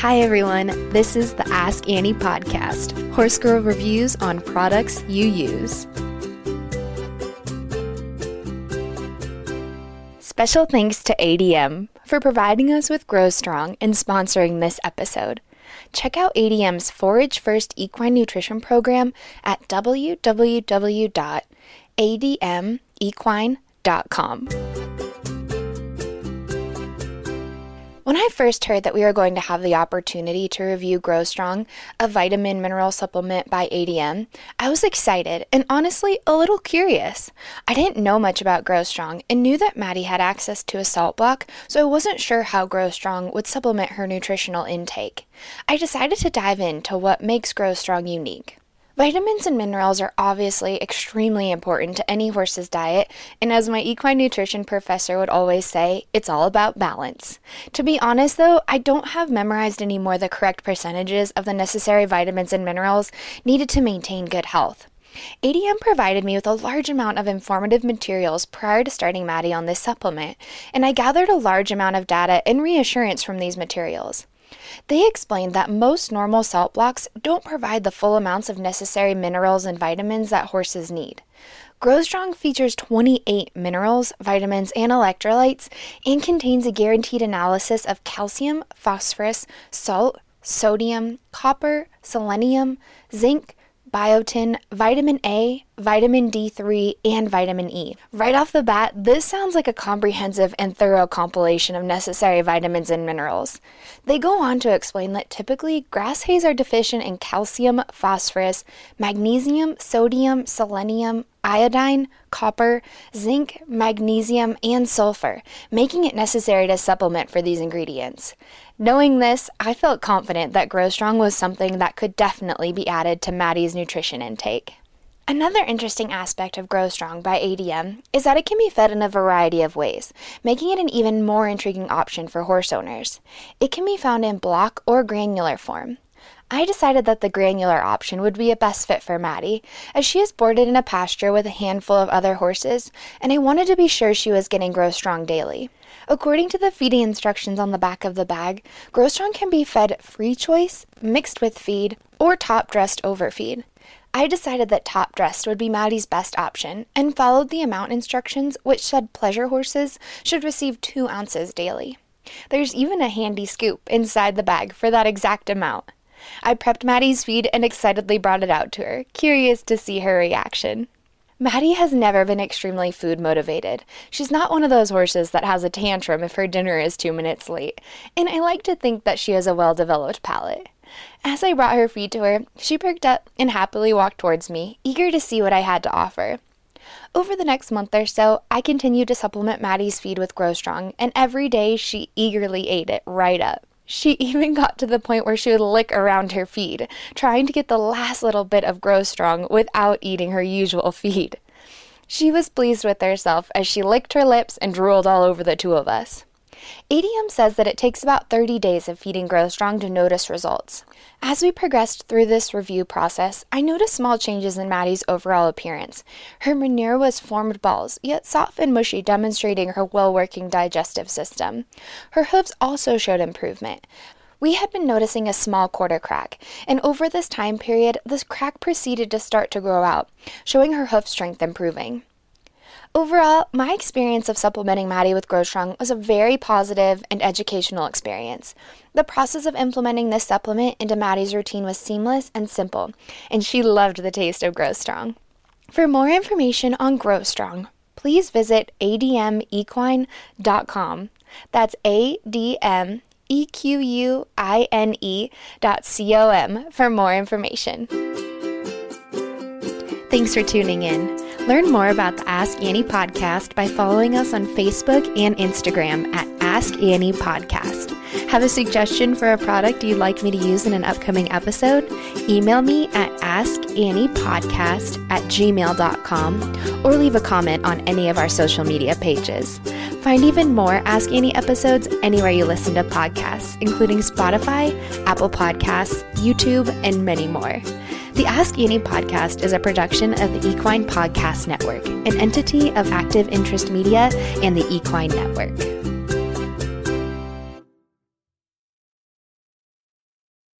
Hi, everyone. This is the Ask Annie podcast, Horse Girl reviews on products you use. Special thanks to ADM for providing us with Grow Strong and sponsoring this episode. Check out ADM's Forage First Equine Nutrition Program at www.admequine.com. I first heard that we were going to have the opportunity to review Grow Strong, a vitamin mineral supplement by ADM, I was excited and honestly a little curious. I didn't know much about Grow Strong and knew that Maddie had access to a salt block, so I wasn't sure how Grow Strong would supplement her nutritional intake. I decided to dive into what makes Grow Strong unique. Vitamins and minerals are obviously extremely important to any horse's diet, and as my equine nutrition professor would always say, it's all about balance. To be honest though, I don't have memorized anymore the correct percentages of the necessary vitamins and minerals needed to maintain good health. ADM provided me with a large amount of informative materials prior to starting Maddie on this supplement, and I gathered a large amount of data and reassurance from these materials. They explained that most normal salt blocks don't provide the full amounts of necessary minerals and vitamins that horses need. GrowStrong features 28 minerals, vitamins, and electrolytes and contains a guaranteed analysis of calcium, phosphorus, salt, sodium, copper, selenium, zinc, biotin, vitamin A, vitamin D3, and vitamin E. Right off the bat, this sounds like a comprehensive and thorough compilation of necessary vitamins and minerals. They go on to explain that typically grass hays are deficient in calcium, phosphorus, magnesium, sodium, selenium, iodine, copper, zinc, magnesium, and sulfur, making it necessary to supplement for these ingredients. Knowing this, I felt confident that Grow Strong was something that could definitely be added to Maddie's nutrition intake. Another interesting aspect of Grow Strong by ADM is that it can be fed in a variety of ways, making it an even more intriguing option for horse owners. It can be found in block or granular form. I decided that the granular option would be a best fit for Maddie, as she is boarded in a pasture with a handful of other horses, and I wanted to be sure she was getting Grow Strong daily. According to the feeding instructions on the back of the bag, Grow Strong can be fed free choice, mixed with feed, or top dressed overfeed. I decided that top dressed would be Maddie's best option and followed the amount instructions, which said pleasure horses should receive two ounces daily. There's even a handy scoop inside the bag for that exact amount. I prepped Maddie's feed and excitedly brought it out to her, curious to see her reaction. Maddie has never been extremely food motivated. She's not one of those horses that has a tantrum if her dinner is two minutes late, and I like to think that she has a well developed palate. As I brought her feed to her, she perked up and happily walked towards me, eager to see what I had to offer. Over the next month or so, I continued to supplement Maddie's feed with Grow Strong, and every day she eagerly ate it right up. She even got to the point where she would lick around her feed, trying to get the last little bit of Grow Strong without eating her usual feed. She was pleased with herself as she licked her lips and drooled all over the two of us. ADM says that it takes about 30 days of feeding Grow Strong to notice results. As we progressed through this review process, I noticed small changes in Maddie's overall appearance. Her manure was formed balls, yet soft and mushy, demonstrating her well working digestive system. Her hooves also showed improvement. We had been noticing a small quarter crack, and over this time period, this crack proceeded to start to grow out, showing her hoof strength improving. Overall, my experience of supplementing Maddie with Grow Strong was a very positive and educational experience. The process of implementing this supplement into Maddie's routine was seamless and simple, and she loved the taste of Grow Strong. For more information on Grow Strong, please visit admequine.com. That's A D M E Q U I N E dot C O M for more information. Thanks for tuning in. Learn more about the Ask Annie podcast by following us on Facebook and Instagram at Ask Annie Podcast. Have a suggestion for a product you'd like me to use in an upcoming episode? Email me at askanniepodcast at gmail.com or leave a comment on any of our social media pages. Find even more Ask Annie episodes anywhere you listen to podcasts, including Spotify, Apple Podcasts, YouTube, and many more. The Ask Annie podcast is a production of the Equine Podcast Network, an entity of Active Interest Media and the Equine Network.